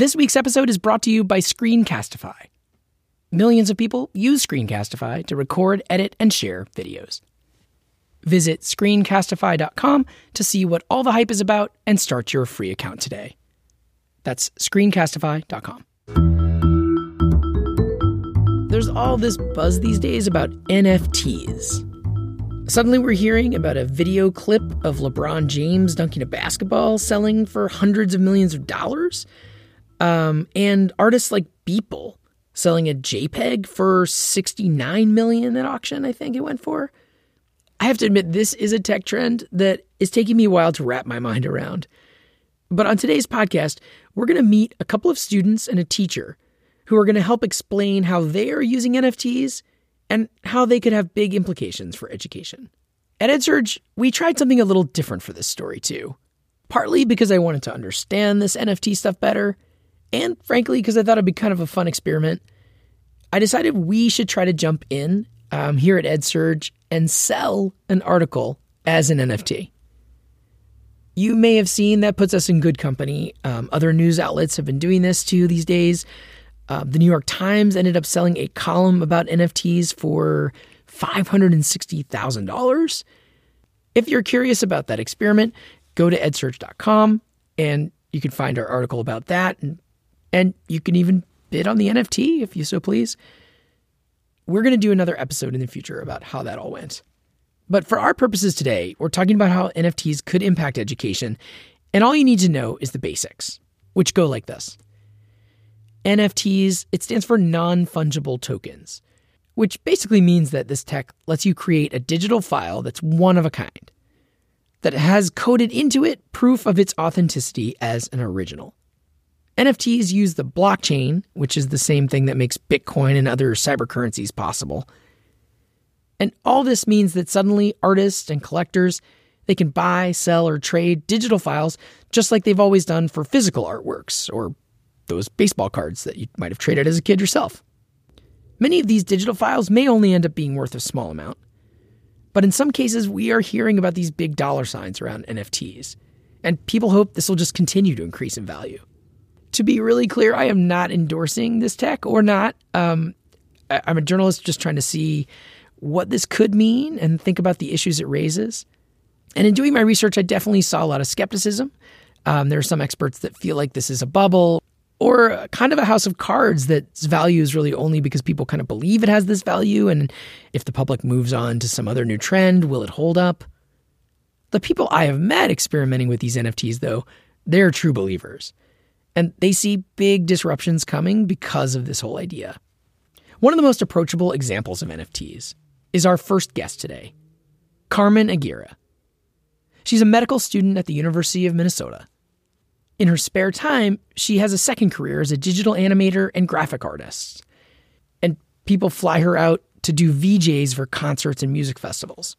This week's episode is brought to you by Screencastify. Millions of people use Screencastify to record, edit, and share videos. Visit screencastify.com to see what all the hype is about and start your free account today. That's screencastify.com. There's all this buzz these days about NFTs. Suddenly, we're hearing about a video clip of LeBron James dunking a basketball selling for hundreds of millions of dollars. Um, and artists like Beeple selling a JPEG for 69 million at auction, I think it went for. I have to admit, this is a tech trend that is taking me a while to wrap my mind around. But on today's podcast, we're going to meet a couple of students and a teacher who are going to help explain how they are using NFTs and how they could have big implications for education. At EdSurge, we tried something a little different for this story too. Partly because I wanted to understand this NFT stuff better, and frankly, because I thought it'd be kind of a fun experiment. I decided we should try to jump in um, here at EdSurge and sell an article as an NFT. You may have seen that puts us in good company. Um, other news outlets have been doing this too these days. Uh, the New York Times ended up selling a column about NFTs for $560,000. If you're curious about that experiment, go to edsurge.com and you can find our article about that. And, and you can even bid on the NFT if you so please. We're going to do another episode in the future about how that all went. But for our purposes today, we're talking about how NFTs could impact education. And all you need to know is the basics, which go like this NFTs, it stands for non fungible tokens, which basically means that this tech lets you create a digital file that's one of a kind, that has coded into it proof of its authenticity as an original. NFTs use the blockchain, which is the same thing that makes Bitcoin and other cybercurrencies possible. And all this means that suddenly artists and collectors they can buy, sell or trade digital files just like they've always done for physical artworks or those baseball cards that you might have traded as a kid yourself. Many of these digital files may only end up being worth a small amount. But in some cases, we are hearing about these big dollar signs around NFTs, and people hope this will just continue to increase in value to be really clear, I am not endorsing this tech or not. Um, I'm a journalist just trying to see what this could mean and think about the issues it raises. And in doing my research, I definitely saw a lot of skepticism. Um, there are some experts that feel like this is a bubble or kind of a house of cards that's value is really only because people kind of believe it has this value. And if the public moves on to some other new trend, will it hold up? The people I have met experimenting with these NFTs, though, they're true believers and they see big disruptions coming because of this whole idea. One of the most approachable examples of NFTs is our first guest today, Carmen Aguirre. She's a medical student at the University of Minnesota. In her spare time, she has a second career as a digital animator and graphic artist. And people fly her out to do VJs for concerts and music festivals.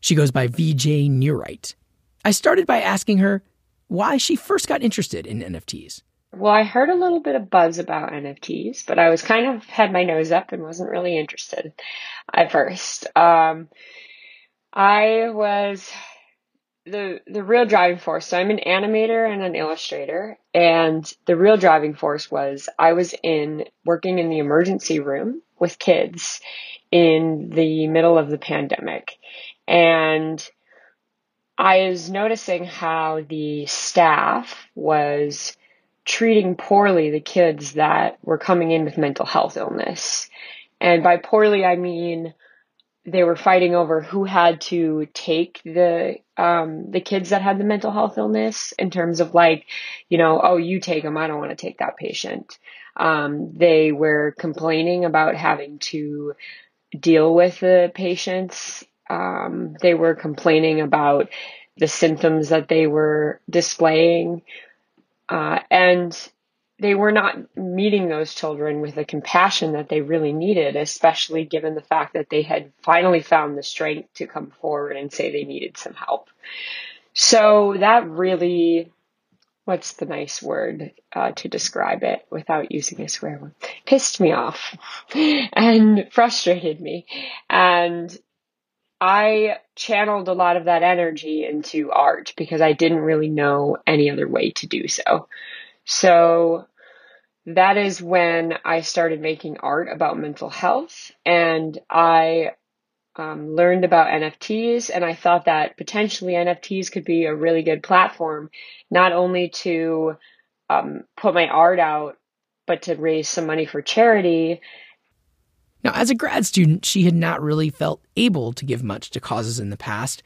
She goes by VJ Neurite. I started by asking her why she first got interested in NFTs. Well, I heard a little bit of buzz about NFTs, but I was kind of had my nose up and wasn't really interested at first. Um, I was the the real driving force. So I'm an animator and an illustrator, and the real driving force was I was in working in the emergency room with kids in the middle of the pandemic, and I was noticing how the staff was treating poorly the kids that were coming in with mental health illness. And by poorly, I mean they were fighting over who had to take the um, the kids that had the mental health illness in terms of like, you know, oh, you take them, I don't want to take that patient. Um, they were complaining about having to deal with the patients um, they were complaining about the symptoms that they were displaying. Uh, and they were not meeting those children with the compassion that they really needed, especially given the fact that they had finally found the strength to come forward and say they needed some help. So that really, what's the nice word uh, to describe it without using a swear word? Pissed me off and frustrated me. And I channeled a lot of that energy into art because I didn't really know any other way to do so. So that is when I started making art about mental health and I um, learned about NFTs and I thought that potentially NFTs could be a really good platform, not only to um, put my art out, but to raise some money for charity. Now, as a grad student, she had not really felt able to give much to causes in the past,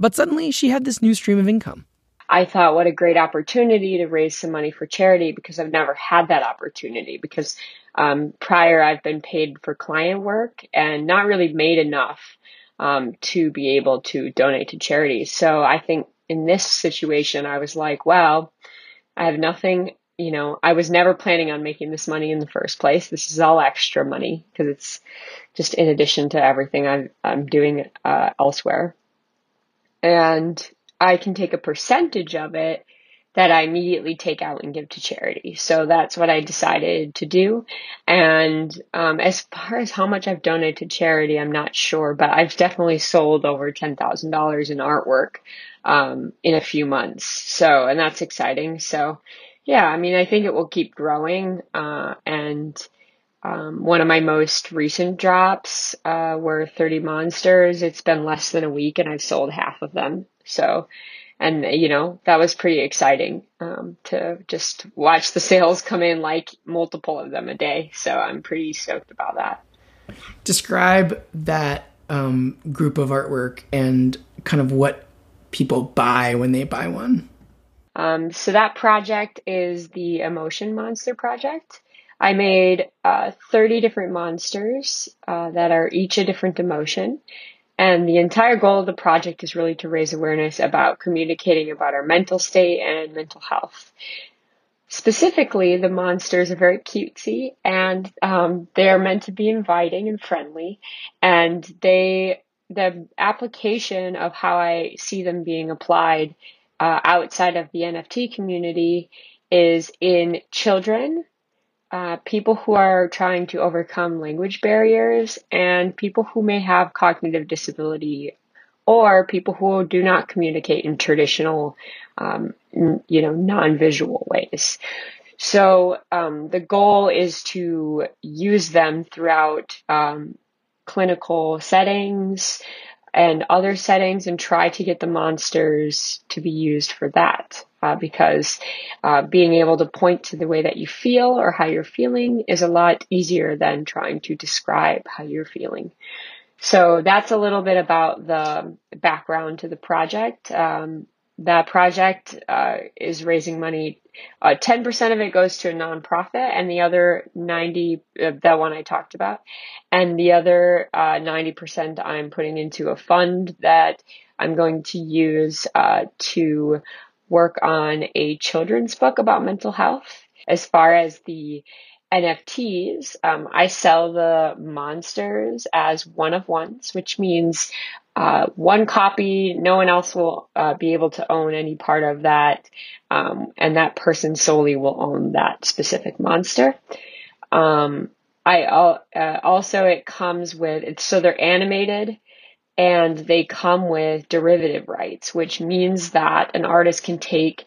but suddenly she had this new stream of income. I thought, what a great opportunity to raise some money for charity because I've never had that opportunity. Because um, prior, I've been paid for client work and not really made enough um, to be able to donate to charity. So I think in this situation, I was like, well, I have nothing. You know, I was never planning on making this money in the first place. This is all extra money because it's just in addition to everything I'm, I'm doing uh, elsewhere. And I can take a percentage of it that I immediately take out and give to charity. So that's what I decided to do. And um, as far as how much I've donated to charity, I'm not sure, but I've definitely sold over $10,000 in artwork um, in a few months. So, and that's exciting. So, yeah, I mean, I think it will keep growing. Uh, and um, one of my most recent drops uh, were 30 monsters. It's been less than a week and I've sold half of them. So, and you know, that was pretty exciting um, to just watch the sales come in like multiple of them a day. So I'm pretty stoked about that. Describe that um, group of artwork and kind of what people buy when they buy one. Um, so that project is the Emotion Monster Project. I made uh, 30 different monsters uh, that are each a different emotion. And the entire goal of the project is really to raise awareness about communicating about our mental state and mental health. Specifically, the monsters are very cutesy and um, they are meant to be inviting and friendly. And they, the application of how I see them being applied uh, outside of the NFT community is in children uh, people who are trying to overcome language barriers and people who may have cognitive disability or people who do not communicate in traditional, um, you know, non-visual ways. So um, the goal is to use them throughout um, clinical settings and other settings and try to get the monsters to be used for that uh, because uh, being able to point to the way that you feel or how you're feeling is a lot easier than trying to describe how you're feeling. So that's a little bit about the background to the project. Um, that project uh, is raising money. Uh, 10% of it goes to a nonprofit, and the other 90, uh, that one I talked about, and the other 90% uh, I'm putting into a fund that I'm going to use uh, to work on a children's book about mental health. As far as the NFTs, um, I sell the monsters as one of ones, which means uh, one copy. No one else will uh, be able to own any part of that, um, and that person solely will own that specific monster. Um, I uh, also it comes with it's so they're animated and they come with derivative rights, which means that an artist can take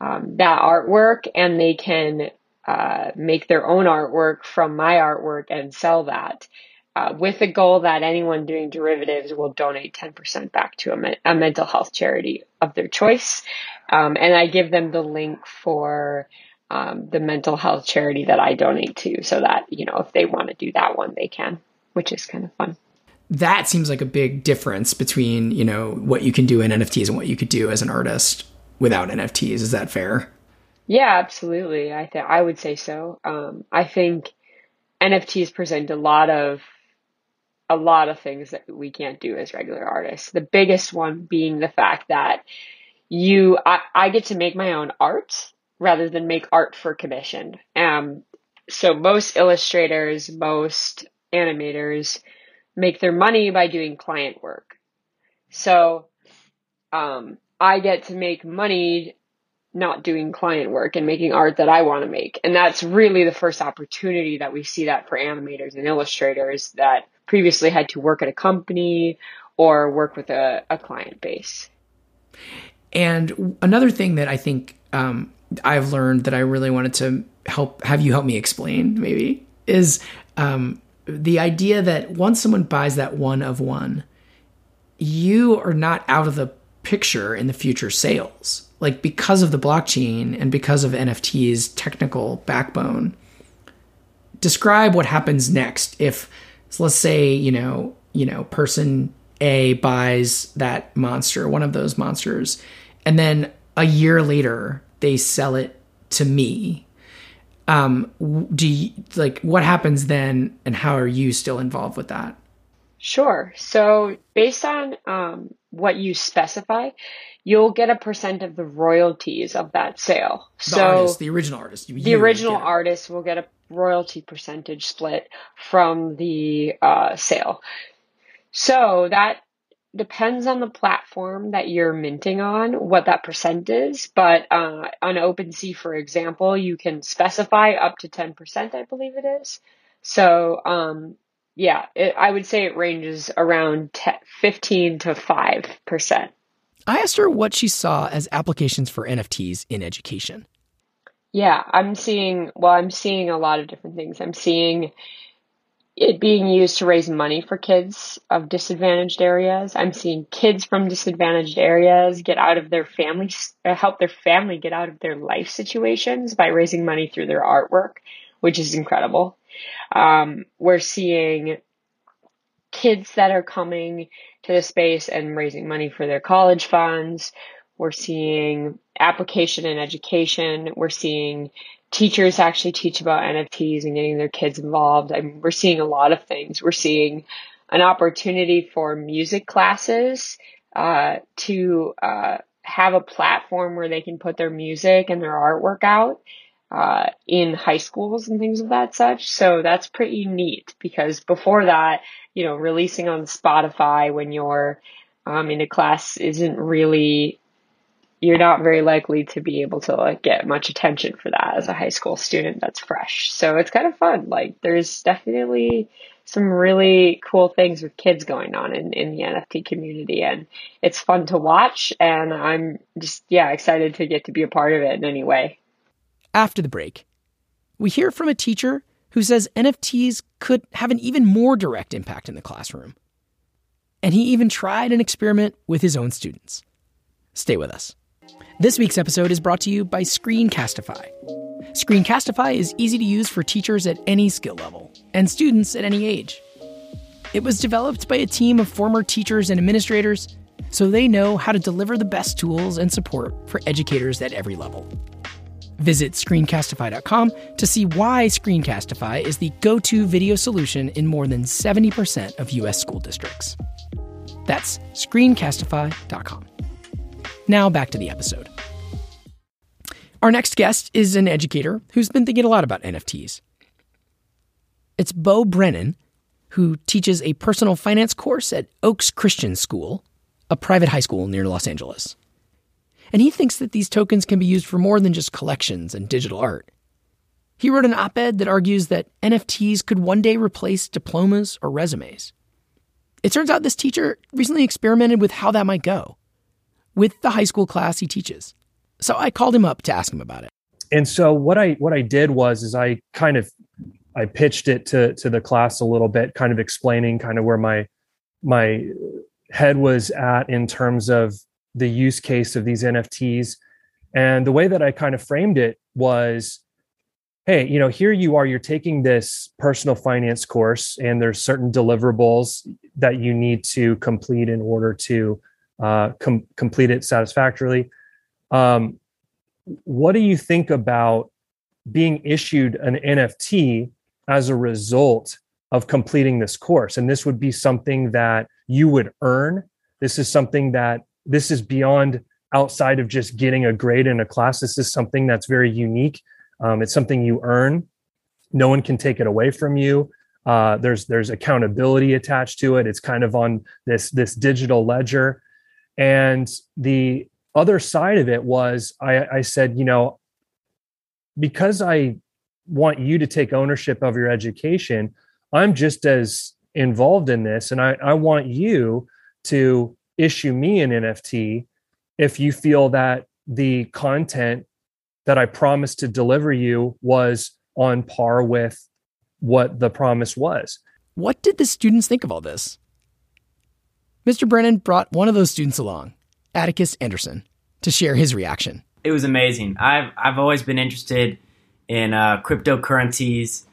um, that artwork and they can uh, make their own artwork from my artwork and sell that. Uh, with the goal that anyone doing derivatives will donate 10% back to a, me- a mental health charity of their choice. Um, and I give them the link for um, the mental health charity that I donate to so that, you know, if they want to do that one, they can, which is kind of fun that seems like a big difference between you know what you can do in NFTs and what you could do as an artist without NFTs. Is that fair? Yeah, absolutely. I think I would say so. Um, I think NFTs present a lot of a lot of things that we can't do as regular artists. The biggest one being the fact that you I, I get to make my own art rather than make art for commission. Um, so most illustrators, most animators make their money by doing client work. So, um, I get to make money not doing client work and making art that I want to make. And that's really the first opportunity that we see that for animators and illustrators that previously had to work at a company or work with a, a client base. And another thing that I think um, I've learned that I really wanted to help have you help me explain maybe is um, the idea that once someone buys that one of one, you are not out of the picture in the future sales. Like because of the blockchain and because of NFT's technical backbone. Describe what happens next if so let's say, you know, you know, person A buys that monster, one of those monsters, and then a year later they sell it to me um do you like what happens then and how are you still involved with that sure so based on um what you specify you'll get a percent of the royalties of that sale. The so artist, the original artist you, the original artist will get a royalty percentage split from the uh, sale. So that depends on the platform that you're minting on what that percent is but uh, on OpenSea for example you can specify up to 10% i believe it is. So um, yeah it, i would say it ranges around 10, 15 to 5% i asked her what she saw as applications for nfts in education yeah i'm seeing well i'm seeing a lot of different things i'm seeing it being used to raise money for kids of disadvantaged areas. I'm seeing kids from disadvantaged areas get out of their family, uh, help their family get out of their life situations by raising money through their artwork, which is incredible. Um, we're seeing kids that are coming to the space and raising money for their college funds. We're seeing application and education. We're seeing teachers actually teach about NFTs and getting their kids involved. I mean, we're seeing a lot of things. We're seeing an opportunity for music classes uh, to uh, have a platform where they can put their music and their artwork out uh, in high schools and things of that such. So that's pretty neat because before that, you know, releasing on Spotify when you're um, in a class isn't really you're not very likely to be able to like get much attention for that as a high school student that's fresh. So it's kind of fun. Like there's definitely some really cool things with kids going on in, in the NFT community and it's fun to watch and I'm just yeah, excited to get to be a part of it in any way. After the break, we hear from a teacher who says NFTs could have an even more direct impact in the classroom. And he even tried an experiment with his own students. Stay with us. This week's episode is brought to you by Screencastify. Screencastify is easy to use for teachers at any skill level and students at any age. It was developed by a team of former teachers and administrators so they know how to deliver the best tools and support for educators at every level. Visit screencastify.com to see why Screencastify is the go to video solution in more than 70% of U.S. school districts. That's screencastify.com. Now back to the episode. Our next guest is an educator who's been thinking a lot about NFTs. It's Bo Brennan, who teaches a personal finance course at Oaks Christian School, a private high school near Los Angeles. And he thinks that these tokens can be used for more than just collections and digital art. He wrote an op ed that argues that NFTs could one day replace diplomas or resumes. It turns out this teacher recently experimented with how that might go with the high school class he teaches. So I called him up to ask him about it. And so what I what I did was is I kind of I pitched it to to the class a little bit, kind of explaining kind of where my my head was at in terms of the use case of these NFTs. And the way that I kind of framed it was hey, you know, here you are, you're taking this personal finance course, and there's certain deliverables that you need to complete in order to uh, com- complete it satisfactorily. Um, what do you think about being issued an NFT as a result of completing this course? And this would be something that you would earn. This is something that this is beyond outside of just getting a grade in a class. This is something that's very unique. Um, it's something you earn. No one can take it away from you. Uh, there's there's accountability attached to it. It's kind of on this this digital ledger. And the other side of it was I, I said, you know, because I want you to take ownership of your education, I'm just as involved in this. And I, I want you to issue me an NFT if you feel that the content that I promised to deliver you was on par with what the promise was. What did the students think of all this? Mr. Brennan brought one of those students along, Atticus Anderson, to share his reaction. It was amazing. I've I've always been interested in uh, cryptocurrencies,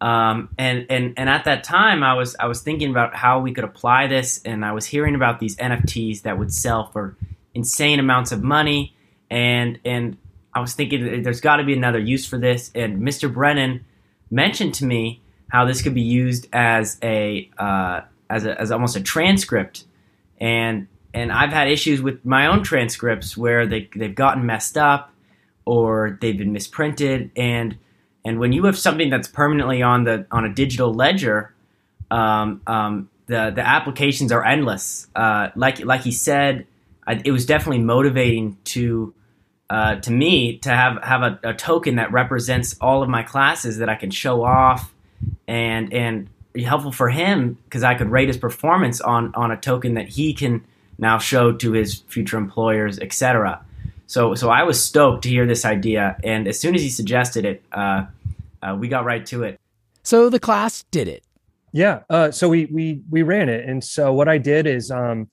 um, and and and at that time, I was I was thinking about how we could apply this, and I was hearing about these NFTs that would sell for insane amounts of money, and and I was thinking there's got to be another use for this. And Mr. Brennan mentioned to me how this could be used as a uh, as a, as almost a transcript, and and I've had issues with my own transcripts where they they've gotten messed up or they've been misprinted, and and when you have something that's permanently on the on a digital ledger, um, um, the the applications are endless. Uh, like like he said, I, it was definitely motivating to uh, to me to have have a, a, token that represents all of my classes that I can show off and and helpful for him because I could rate his performance on on a token that he can now show to his future employers, etc. So so I was stoked to hear this idea, and as soon as he suggested it, uh, uh, we got right to it. So the class did it. Yeah. Uh, so we we we ran it, and so what I did is um,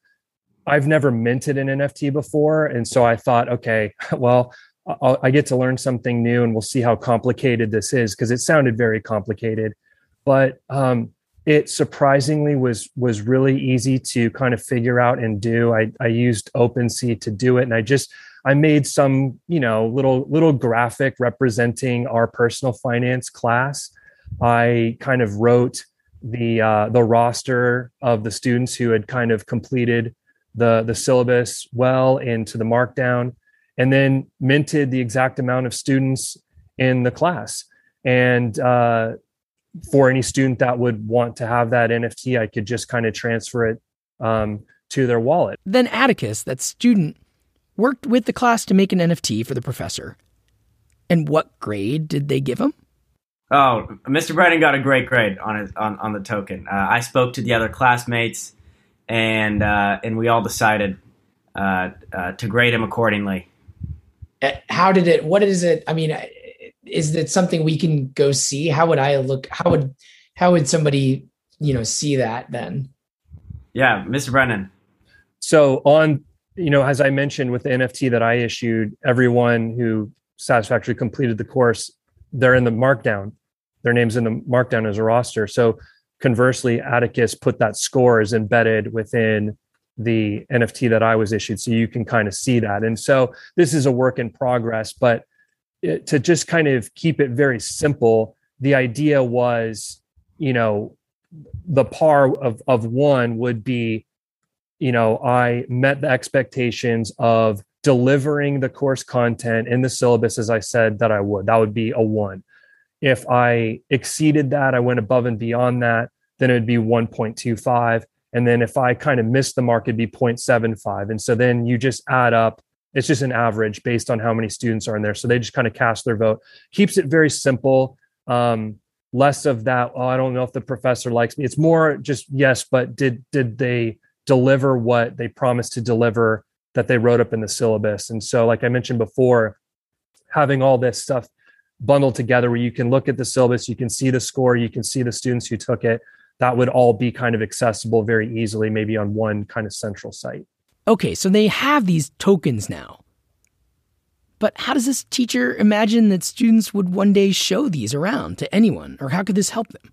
I've never minted an NFT before. And so I thought, okay, well, I'll, i get to learn something new and we'll see how complicated this is because it sounded very complicated. But um, it surprisingly was was really easy to kind of figure out and do. I, I used OpenSea to do it, and I just I made some you know little little graphic representing our personal finance class. I kind of wrote the uh, the roster of the students who had kind of completed the the syllabus well into the markdown and then minted the exact amount of students in the class and uh, for any student that would want to have that nft i could just kind of transfer it um, to their wallet then atticus that student worked with the class to make an nft for the professor and what grade did they give him oh mr brennan got a great grade on his on, on the token uh, i spoke to the other classmates and uh, and we all decided uh, uh, to grade him accordingly. Uh, how did it? What is it? I mean, uh, is it something we can go see? How would I look? How would how would somebody you know see that then? Yeah, Mr. Brennan. So on you know, as I mentioned with the NFT that I issued, everyone who satisfactorily completed the course, they're in the markdown. Their names in the markdown as a roster. So conversely, Atticus put that score is embedded within the NFT that I was issued. So you can kind of see that. And so this is a work in progress, but it, to just kind of keep it very simple, the idea was, you know, the par of, of one would be, you know, I met the expectations of delivering the course content in the syllabus as I said that I would. That would be a one. If I exceeded that, I went above and beyond that, then it would be 1.25. And then if I kind of missed the mark, it'd be 0.75. And so then you just add up. It's just an average based on how many students are in there. So they just kind of cast their vote. Keeps it very simple. Um, less of that. Oh, I don't know if the professor likes me. It's more just yes, but did did they deliver what they promised to deliver that they wrote up in the syllabus? And so, like I mentioned before, having all this stuff bundled together where you can look at the syllabus, you can see the score, you can see the students who took it. That would all be kind of accessible very easily, maybe on one kind of central site. Okay, so they have these tokens now. But how does this teacher imagine that students would one day show these around to anyone, or how could this help them?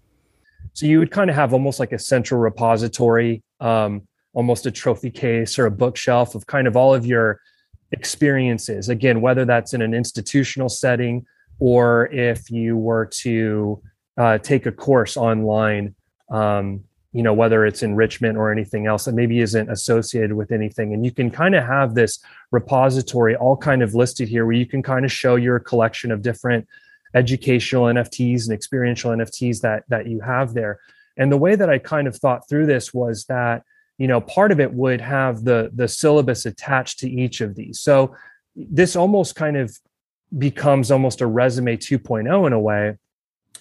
So you would kind of have almost like a central repository, um, almost a trophy case or a bookshelf of kind of all of your experiences. Again, whether that's in an institutional setting or if you were to uh, take a course online, um, you know, whether it's enrichment or anything else that maybe isn't associated with anything. And you can kind of have this repository all kind of listed here where you can kind of show your collection of different educational NFTs and experiential NFTs that that you have there. And the way that I kind of thought through this was that, you know, part of it would have the the syllabus attached to each of these. So this almost kind of becomes almost a resume 2.0 in a way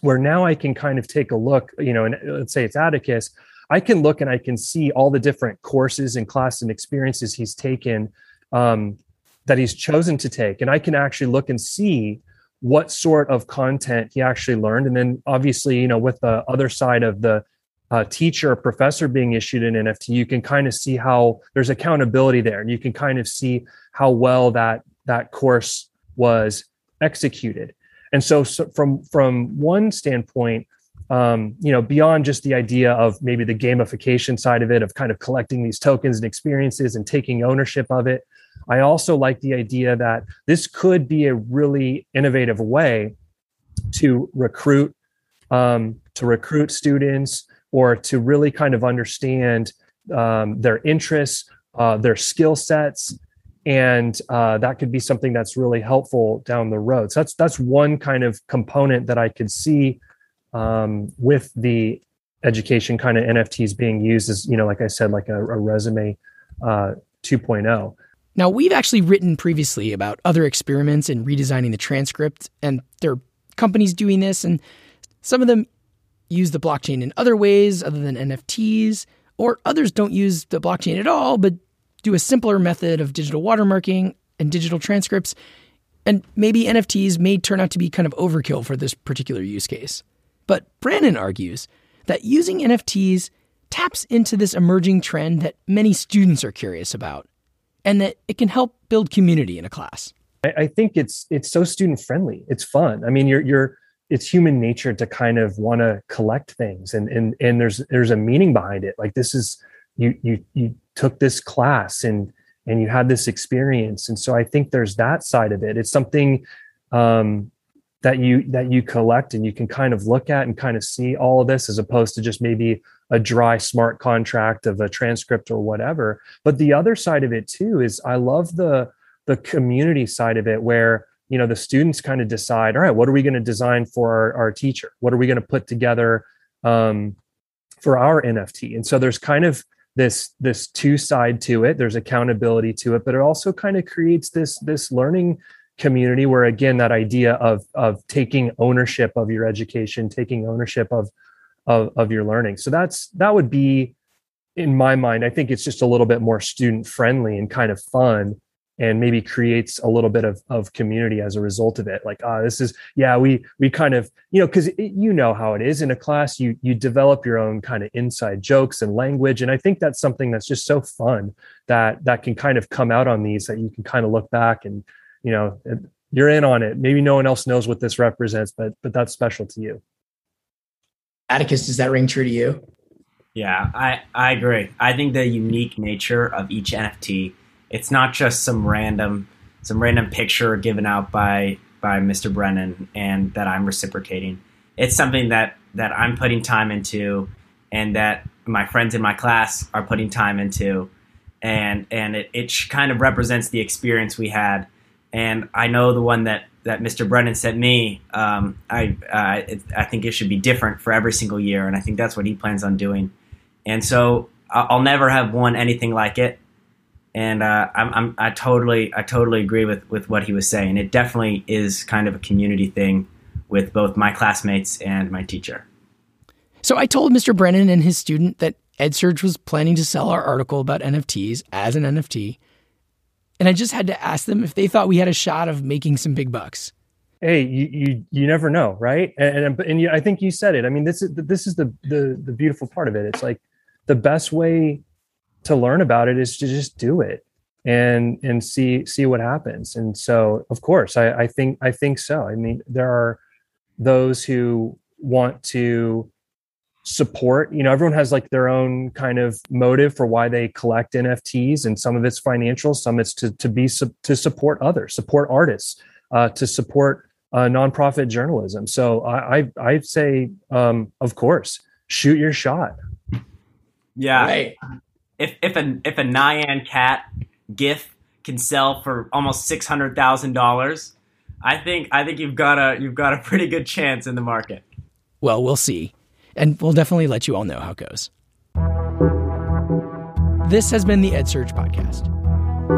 where now I can kind of take a look, you know, and let's say it's Atticus, I can look and I can see all the different courses and classes and experiences he's taken um, that he's chosen to take and i can actually look and see what sort of content he actually learned and then obviously you know with the other side of the uh, teacher or professor being issued an nft you can kind of see how there's accountability there and you can kind of see how well that that course was executed. And so, so from from one standpoint um, you know, beyond just the idea of maybe the gamification side of it, of kind of collecting these tokens and experiences and taking ownership of it, I also like the idea that this could be a really innovative way to recruit um, to recruit students or to really kind of understand um, their interests, uh, their skill sets, and uh, that could be something that's really helpful down the road. So that's that's one kind of component that I could see um, with the education kind of NFTs being used as, you know, like I said, like a, a resume uh, 2.0. Now, we've actually written previously about other experiments in redesigning the transcript, and there are companies doing this, and some of them use the blockchain in other ways other than NFTs, or others don't use the blockchain at all, but do a simpler method of digital watermarking and digital transcripts. And maybe NFTs may turn out to be kind of overkill for this particular use case. But Brennan argues that using NFTs taps into this emerging trend that many students are curious about, and that it can help build community in a class. I think it's it's so student friendly. It's fun. I mean, you're you're it's human nature to kind of want to collect things, and and and there's there's a meaning behind it. Like this is you you you took this class and and you had this experience, and so I think there's that side of it. It's something um, that you that you collect and you can kind of look at and kind of see all of this as opposed to just maybe a dry smart contract of a transcript or whatever but the other side of it too is i love the the community side of it where you know the students kind of decide all right what are we going to design for our, our teacher? What are we going to put together um, for our nft and so there's kind of this this two side to it. There's accountability to it but it also kind of creates this this learning community where again that idea of of taking ownership of your education taking ownership of of, of your learning. So that's that would be in my mind i think it's just a little bit more student friendly and kind of fun and maybe creates a little bit of, of community as a result of it. Like ah this is yeah we we kind of you know because you know how it is in a class. You you develop your own kind of inside jokes and language. And i think that's something that's just so fun that that can kind of come out on these that you can kind of look back and you know you're in on it. Maybe no one else knows what this represents but but that's special to you. Atticus does that ring true to you? Yeah i i agree. I think the unique nature of each nft it's not just some random some random picture given out by by mr Brennan and that i'm reciprocating it's something that that i'm putting time into and that my friends in my class are putting time into and and it, it kind of represents the experience we had and I know the one that that Mr. Brennan sent me. Um, I uh, it, I think it should be different for every single year, and I think that's what he plans on doing. And so I'll never have won anything like it. And uh, I'm, I'm I totally I totally agree with with what he was saying. It definitely is kind of a community thing with both my classmates and my teacher. So I told Mr. Brennan and his student that EdSurge was planning to sell our article about NFTs as an NFT and I just had to ask them if they thought we had a shot of making some big bucks. Hey, you you, you never know, right? And and, and you, I think you said it. I mean, this is this is the the the beautiful part of it. It's like the best way to learn about it is to just do it and and see see what happens. And so, of course, I, I think I think so. I mean, there are those who want to support you know everyone has like their own kind of motive for why they collect nfts and some of it's financial some it's to, to be to support others support artists uh, to support uh, nonprofit journalism so i i i'd say um, of course shoot your shot yeah right. If if a if a nyan cat gif can sell for almost six hundred thousand dollars i think i think you've got a you've got a pretty good chance in the market well we'll see and we'll definitely let you all know how it goes. This has been the Ed EdSurge Podcast.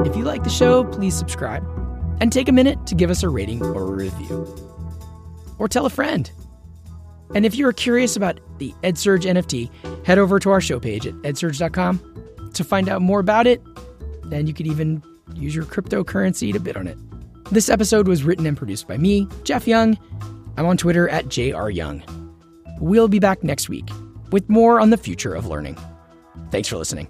If you like the show, please subscribe and take a minute to give us a rating or a review. Or tell a friend. And if you're curious about the EdSurge NFT, head over to our show page at edsurge.com to find out more about it. And you could even use your cryptocurrency to bid on it. This episode was written and produced by me, Jeff Young. I'm on Twitter at JRYoung. We'll be back next week with more on the future of learning. Thanks for listening.